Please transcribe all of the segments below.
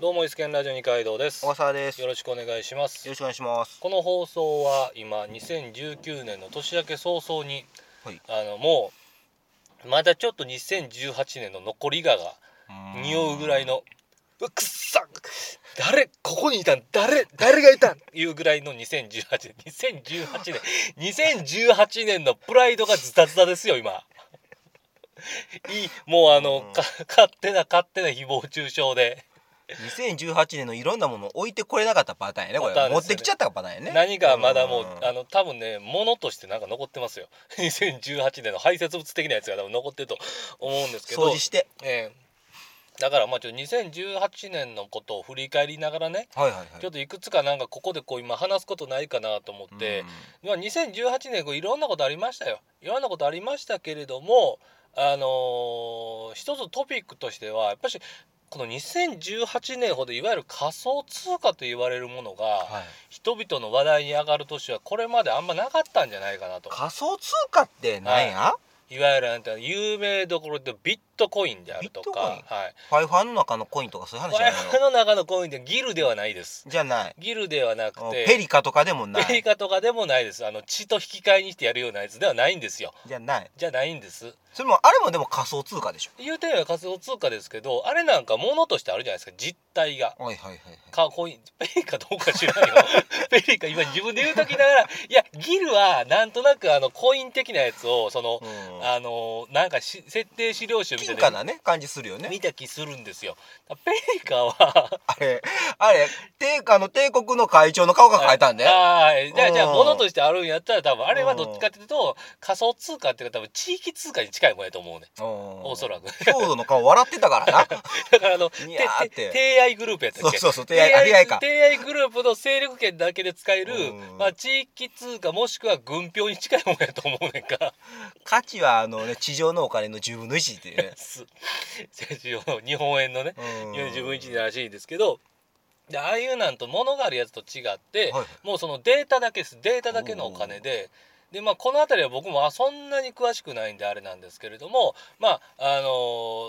どうもイスケンラジオ二階堂です。小笠原です。よよろしくお願いします。ろしくお願いします。この放送は今2019年の年明け早々に、はい。あのもうまだちょっと2018年の残りがが匂うぐらいのうわくっさ誰ここにいたん誰誰がいたんいうぐらいの2018年。2018年。2018年のプライドがズタズタですよ今。いいもうあの、うん。か勝手な勝手な誹謗中傷で2018年のいろんなものを置いてこれなかったパターンやね。これ、ね持ってきちゃったパターンやね。何かまだもう、んあの多分ね物としてなんか残ってますよ2018年の排泄物的なやつが多分残ってると思うんですけど掃除して。ええだからまあちょっと2018年のことを振り返りながらねはいはいはい。ちょっといくつかなんかここでこう今話すことないかなと思って、まあ、2018年こういろんなことありましたよいろんなことありましたけれどもあのー一つトピックとしてはやっぱしこの2018年ほどいわゆる仮想通貨と言われるものが、はい。人々の話題に上がる年はこれまであんまなかったんじゃないかなと。仮想通貨って何や、い。わゆるなんて有名どころでビットコインであるとかはい。ファイファーの中のコインとかそういう話こじゃないの？れの中のコインでギルではないです。じゃない。ギルではなくてペリカとかでもない。ペリカとかでもないです。あの血と引き換えにしてやるようなやつではないんですよ。じゃない。じゃないんです。それも、あれもでも仮想通貨でしょ。言うてみれば仮想通貨ですけどあれなんか物としてあるじゃないですか。実体が。はいはいはいはい。かコインペリカどうか知らんよ。ペリカ今自分で言うときながらいやギルはなんとなくあのコイン的なやつをその、うん。あのなんかし設定資料集みたい金貨ななね、感じするよね。見た気するんですよ。ペリカは。あれ、あれ、帝あの帝国の会長の顔が変えたんで。はい。じゃあじゃあうん物としてあるんやったら多分あれはどっちかっていうと仮想通貨っていうか多分地域通貨に近いもんやと思うね。おおそらく。郷土の顔笑ってたからな。だからあの にゃーって。てて提愛グループやったっけ？そうそうそう提愛か。提愛グループの勢力圏だけで使えるうん。まあ地域通貨もしくは軍票に近いもんやと思うねんか価値はあのね地上のお金の10分の1っていうね。す。日本円のねうん。自分一らしいですけどでああいうなんと物があるやつと違って、はいもうそのデータだけです。データだけのお金で。でまあ、この辺りは僕もあそんなに詳しくないんであれなんですけれども、まああの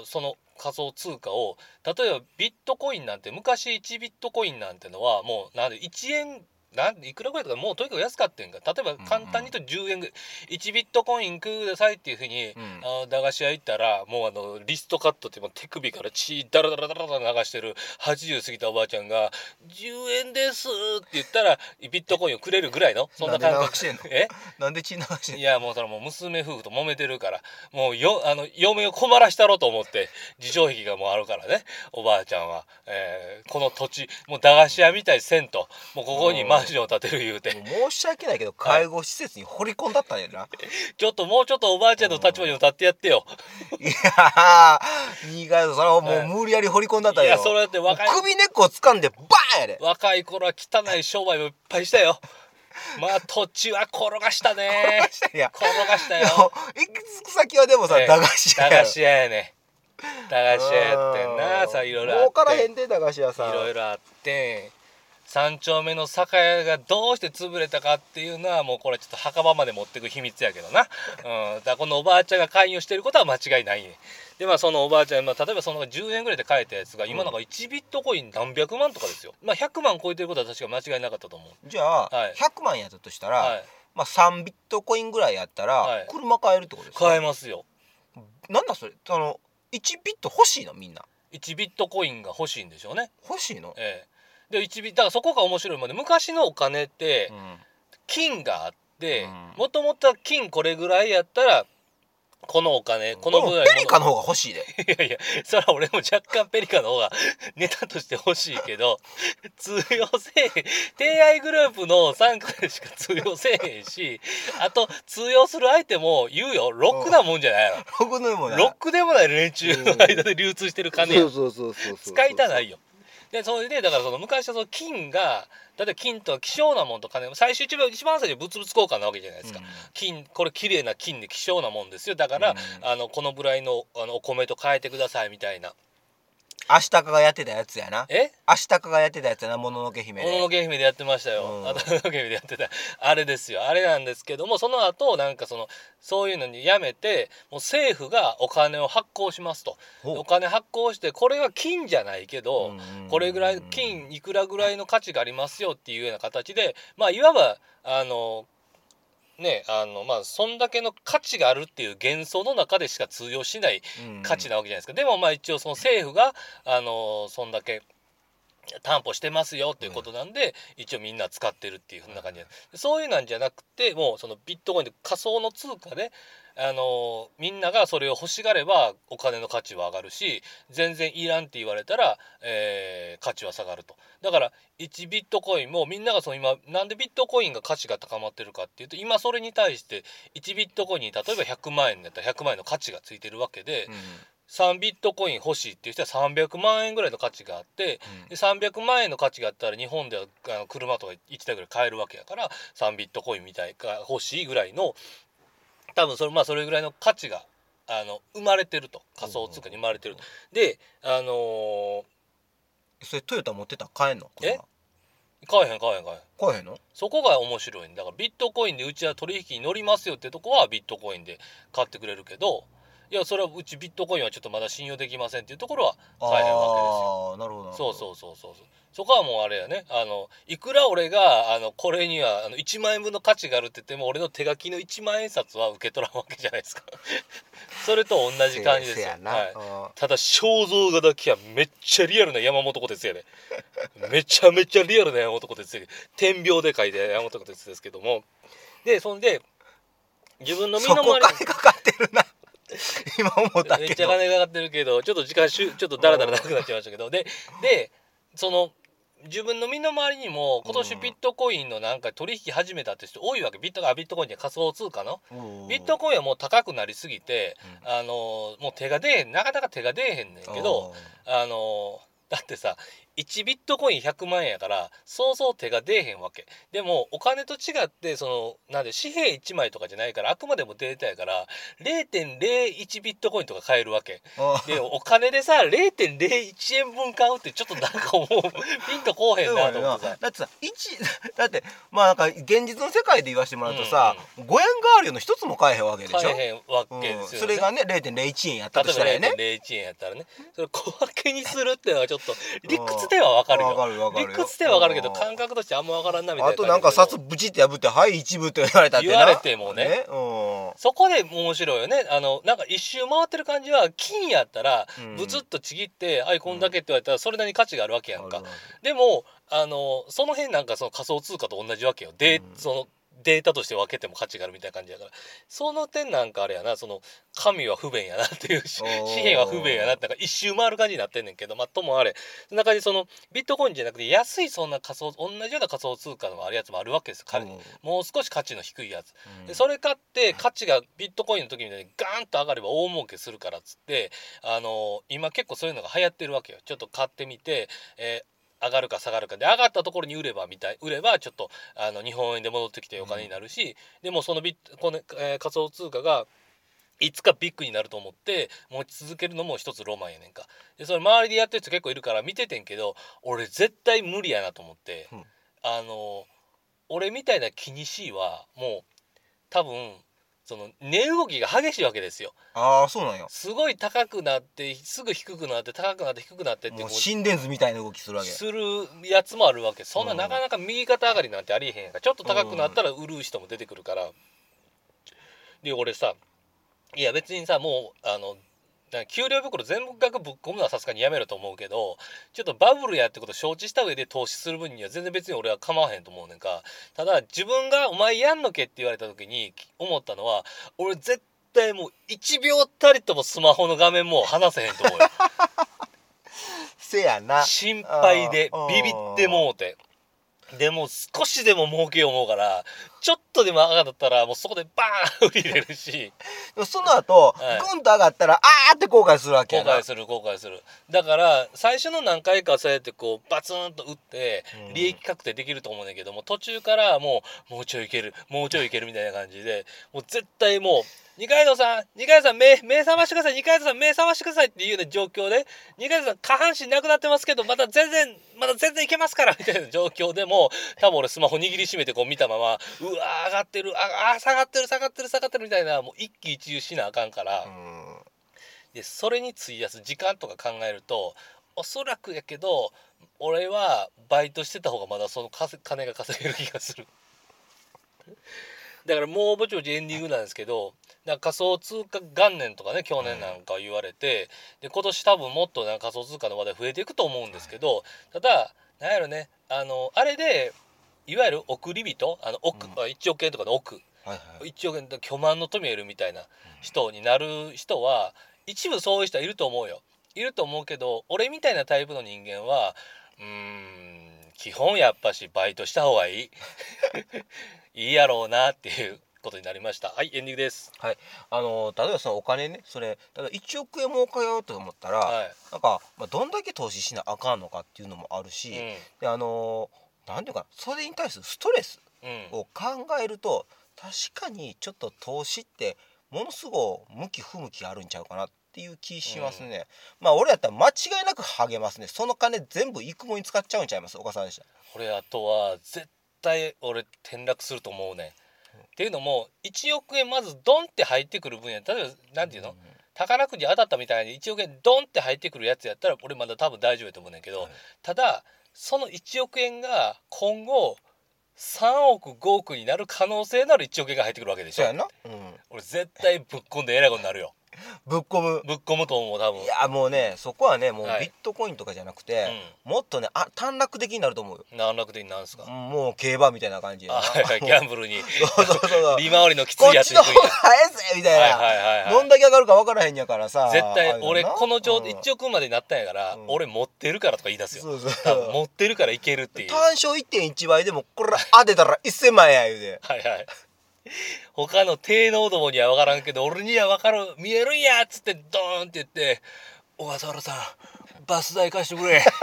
ーその仮想通貨を例えばビットコインなんて昔1ビットコインなんてのはもうなんで1円なんいくらぐらいとかもうとにかく安かったんか。例えば簡単に言うと10円ぐらい。1ビットコインくださいっていうふうに、うん。駄菓子屋行ったらもうあのリストカットって手首から血ダラダラダラダラ流してる80過ぎたおばあちゃんが「10円です」って言ったらビットコインをくれるぐらいのそんな感覚。え？なんで血流してんの？いやもうそれもう娘夫婦と揉めてるから。もうよあの嫁を困らしたろうと思って自傷癖がもうあるからねおばあちゃんは、えーこの土地もう駄菓子屋みたいせんともうここにマンションを建てる言うて。申し訳ないけど介護施設に掘り込んだったんやな。ちょっともうちょっとおばあちゃんの立場にも立ってやってよ。いやー、いいかよ、それはもう無理やり掘り込んだったよ。いやそれだって若い首根っこを掴んでバーンやで。若い頃は汚い商売もいっぱいしたよ。まあ土地は転がしたね。転がしたよ。行く先はでもさ、ええ駄菓子屋駄菓子屋やね。駄菓子屋やってんな。さいろいろあって。儲からへんで駄菓子屋さん。いろいろあって三丁目の酒屋がどうして潰れたかっていうのはもうこれちょっと墓場まで持ってく秘密やけどな、うん、だからこのおばあちゃんが関与してることは間違いないね。でまあそのおばあちゃん、まあ、例えばその10円ぐらいで買えたやつが今なんか1ビットコイン何百万とかですよ。まあ100万超えてることは確か間違いなかったと思う。じゃあ、はい。100万やったとしたら、はい。まあ3ビットコインぐらいやったら、はい。車買えるってことですか？買えますよ。なんだそれ？あの1ビット欲しいの？みんな。1ビットコインが欲しいんでしょうね。欲しいの、ええで1ビットだからそこが面白いもんで昔のお金って、うん金があってうん。もともと金これぐらいやったらこのお金このぐらいのペリカの方が欲しいで。いやいやそれは俺も若干ペリカの方が ネタとして欲しいけど通用せえへん。提愛グループの傘下でしか通用せえへんしあと通用する相手も言うよ。ロックなもんじゃない僕のものロックでもない連中の間で流通してる金や。そうそうそうそうそう。使いたないよでそれでだからその昔はその金が例えば金とは希少なもんと金最終一番一番最初に物々交換なわけじゃないですか、うん。金これ綺麗な金で希少なもんですよ。だから、うん。あのこのぐらいのあのお米と変えてくださいみたいなアシタカがやってたやつやな。え？アシタカがやってたやつやなもののけ姫もののでけ姫でやってましたよ。うん。あともののけ姫でやってた。あれですよ。あれなんですけどもその後なんかそのそういうのにやめてもう政府がお金を発行しますと。お金発行してこれは金じゃないけど、これぐらい金いくらぐらいの価値がありますよっていうような形でまあいわばあのねあのまあそんだけの価値があるっていう幻想の中でしか通用しない価値なわけじゃないですか、でもまあ一応その政府があのそんだけ担保してますよっていうことなんで、一応みんな使ってるっていうふうな感じでそういうなんじゃなくてもうそのビットコインで仮想の通貨であのみんながそれを欲しがればお金の価値は上がるし全然いらんって言われたら、えー価値は下がると。だから1ビットコインもみんながその今なんでビットコインが価値が高まってるかっていうと今それに対して1ビットコインに例えば100万円だったら100万円の価値がついてるわけで、3ビットコイン欲しいっていう人は300万円ぐらいの価値があってで300万円の価値があったら日本ではあの車とか1台ぐらい買えるわけやから3ビットコインみたいが欲しいぐらいの多分それまあそれぐらいの価値があの生まれてると。仮想通貨に生まれてると。であのそれトヨタ持ってたら買えんの？え？買えへん買えへん買えへん。買えへんの？そこが面白い。んだからビットコインでうちは取引に乗りますよってとこはビットコインで買ってくれるけどいやそれはうちビットコインはちょっとまだ信用できませんっていうところは買えへんわけですよ。ああなるほどそうそうそうそうそう。そこはもうあれやね。あのいくら俺があのこれにはあの1万円分の価値があるって言っても俺の手書きの1万円札は受け取らんわけじゃないですか。それと同じ感じですよ。はい、うん。ただ肖像画だけはめっちゃリアルな山本小鉄やでめちゃめちゃリアルな山本小鉄やで点描で書いて山本小鉄ですけども。でそんで自分の身の回り金かかってるな 今思っためっけどちゃ金かかってるけどちょっと時間しゅちょっとダラダラ長くなっちゃいましたけど。ででその自分の身の回りにも今年うんビットコインのなんか取引始めたって人多いわけ。ビットあビットコインって仮想通貨の。うん。ビットコインはもう高くなりすぎてあのもう手が出えへんなかなか手が出えへんねんけどあのだってさ1ビットコイン100万円やからそうそう手が出えへんわけ。でもお金と違ってそのなんで紙幣1枚とかじゃないからあくまでもデータやから0.01ビットコインとか買えるわけ。うんでお金でさ0.01円分買うってちょっとなんかもう。ピンとこうへんなと思ってさ。だってさ一だってまあなんか現実の世界で言わせてもらうとさ、5円代わりの一つも買えへんわけでしょ？買えへんわうんけですよね、それがね0.01円やったとしたらやね0.01円やったらね。それ小分けにするっていうのはちょっと理屈ではわかるよ。理屈ではわかるけどうん。感覚としてあんまわからんなみたいなあとなんか札ブチって破って「はい一部」って言われたってな。言われてもね。うん。そこで面白いよね。あのなんか一周回ってる感じは金やったらうん。ブツッとちぎって「はいこんだけ」って言われたらそれなりに価値があるわけやんか。でもあのその辺なんかその仮想通貨と同じわけよ。で、うん。そのデータとして分けても価値があるみたいな感じだから。その点なんかあれやなその神は不便やなっていうし紙幣は不便やなってなんか一周回る感じになってんねんけどまあともあれそんな感じでそのビットコインじゃなくて安いそんな仮想同じような仮想通貨のあるやつもあるわけです仮に。うん。もう少し価値の低いやつ。うん。でそれ買って価値がビットコインの時みたいにガーンと上がれば大儲けするからっつってあの今結構そういうのが流行ってるわけよ。ちょっと買ってみて、えー上がるか下がるか。で上がったところに売ればみたい。売ればちょっとあの日本円で戻ってきてお金になるし、でもそのビットこの、えー仮想通貨がいつかビッグになると思って持ち続けるのも一つロマンやねんか。でそれ周りでやってる人結構いるから見ててんけど俺絶対無理やなと思って、うん。あの俺みたいな気にしいはもう多分その値動きが激しいわけですよ。ああそうなんや。すごい高くなってすぐ低くなって高くなって低くなってってもう心電図みたいな動きするわけ。するやつもあるわけ。そんなうん。なかなか右肩上がりなんてありえへんやんか。ちょっと高くなったら売る人も出てくるから。で俺さいや別にさもうあのなんか給料袋全部額ぶっ込むのはさすがにやめろと思うけどちょっとバブルやってこと承知した上で投資する分には全然別に俺は構わへんと思うねんか。ただ自分が「お前やんのけ?」って言われた時に思ったのは俺絶対もう1秒たりともスマホの画面もう離せへんと思うよ。せやな。心配でビビってもうて。でも少しでも儲けよう思うからちょっとでも上がったらもうそこでバーン売り入れるし。でもその後、はい。グンと上がったらあーって後悔するわけ後悔する後悔する。だから最初の何回かそうやってこうバツンと打ってうん。利益確定できると思うんだけども途中からもうもうちょいいけるもうちょいいけるみたいな感じでもう絶対もう二階堂さん二階堂さん目目覚ましてください。二階堂さん目覚ましてくださいっていうような状況で二階堂さん下半身なくなってますけどまだ全然まだ全然いけますからみたいな状況でも多分俺スマホ握りしめてこう見たままうわー上がってるああ下がってる下がってる下がってるみたいなもう一喜一憂しなあかんから、うん。でそれに費やす時間とか考えるとおそらくやけど俺はバイトしてた方がまだその稼金が稼げる気がするだからもうぼちぼちエンディングなんですけどだから仮想通貨元年とかね去年なんか言われて、で今年多分もっとなんか仮想通貨の話題増えていくと思うんですけどただなんやろねあのあれでいわゆる送り人あの億、うん。あ1億円とかの億はいはい。1億円巨万の富を得るみたいな人になる人は一部そういう人はいると思うよ。いると思うけど俺みたいなタイプの人間はうーん基本やっぱしバイトした方がいい いいやろうなっていうことになりました。はいエンディングです。あの例えばそのお金ねそれ例えば1億円儲かようと思ったら、はなんか、まあ、どんだけ投資しなあかんのかっていうのもあるし、いであのなんていうかなそれに対するストレスうん。うんを考えると確かにちょっと投資ってものすごい向き不向きあるんちゃうかなっていう気しますね、まあ俺やったら間違いなく励ますね。その金全部育毛に使っちゃうんちゃいます岡さんでしたこれあとは絶対俺転落すると思うねん、っていうのも1億円まずドンって入ってくる分野例えばなんていうの、宝くじ当たったみたいに1億円ドンって入ってくるやつやったら俺まだ多分大丈夫やと思うねんけど、はい。ただその1億円が今後3億5億になる可能性のある1億円が入ってくるわけでしょ。そうやな、うん、俺絶対ぶっ込んでえらいことになるよぶっ込む。ぶっ込むと思う多分。いやもうねそこはねもうはい。ビットコインとかじゃなくて、もっとねあ短絡的になると思うよ。うん何楽的になんすか、もう競馬みたいな感じギャンブルに。そうそうそう利回りのきついやこっちの方が早いぜみたいな、はいはいはいはいどんだけ上がるか分からへんやからさ絶対俺この状態うん。1億までになったんやから、うん。俺持ってるからとか言い出すよ。そうそう。持ってるからいけるっていう。単勝1.1倍でもこれ当てたら1000万円や言うではいはい他の低能どもには分からんけど俺には分かる見えるんやっつってドーンって言って「小笠原さんバス代貸してくれ。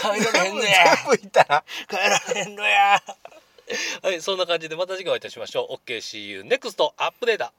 帰られへんのや帰られへんのや」はいそんな感じでまた次回お会いいたしましょう。OKCU NEXT アップデート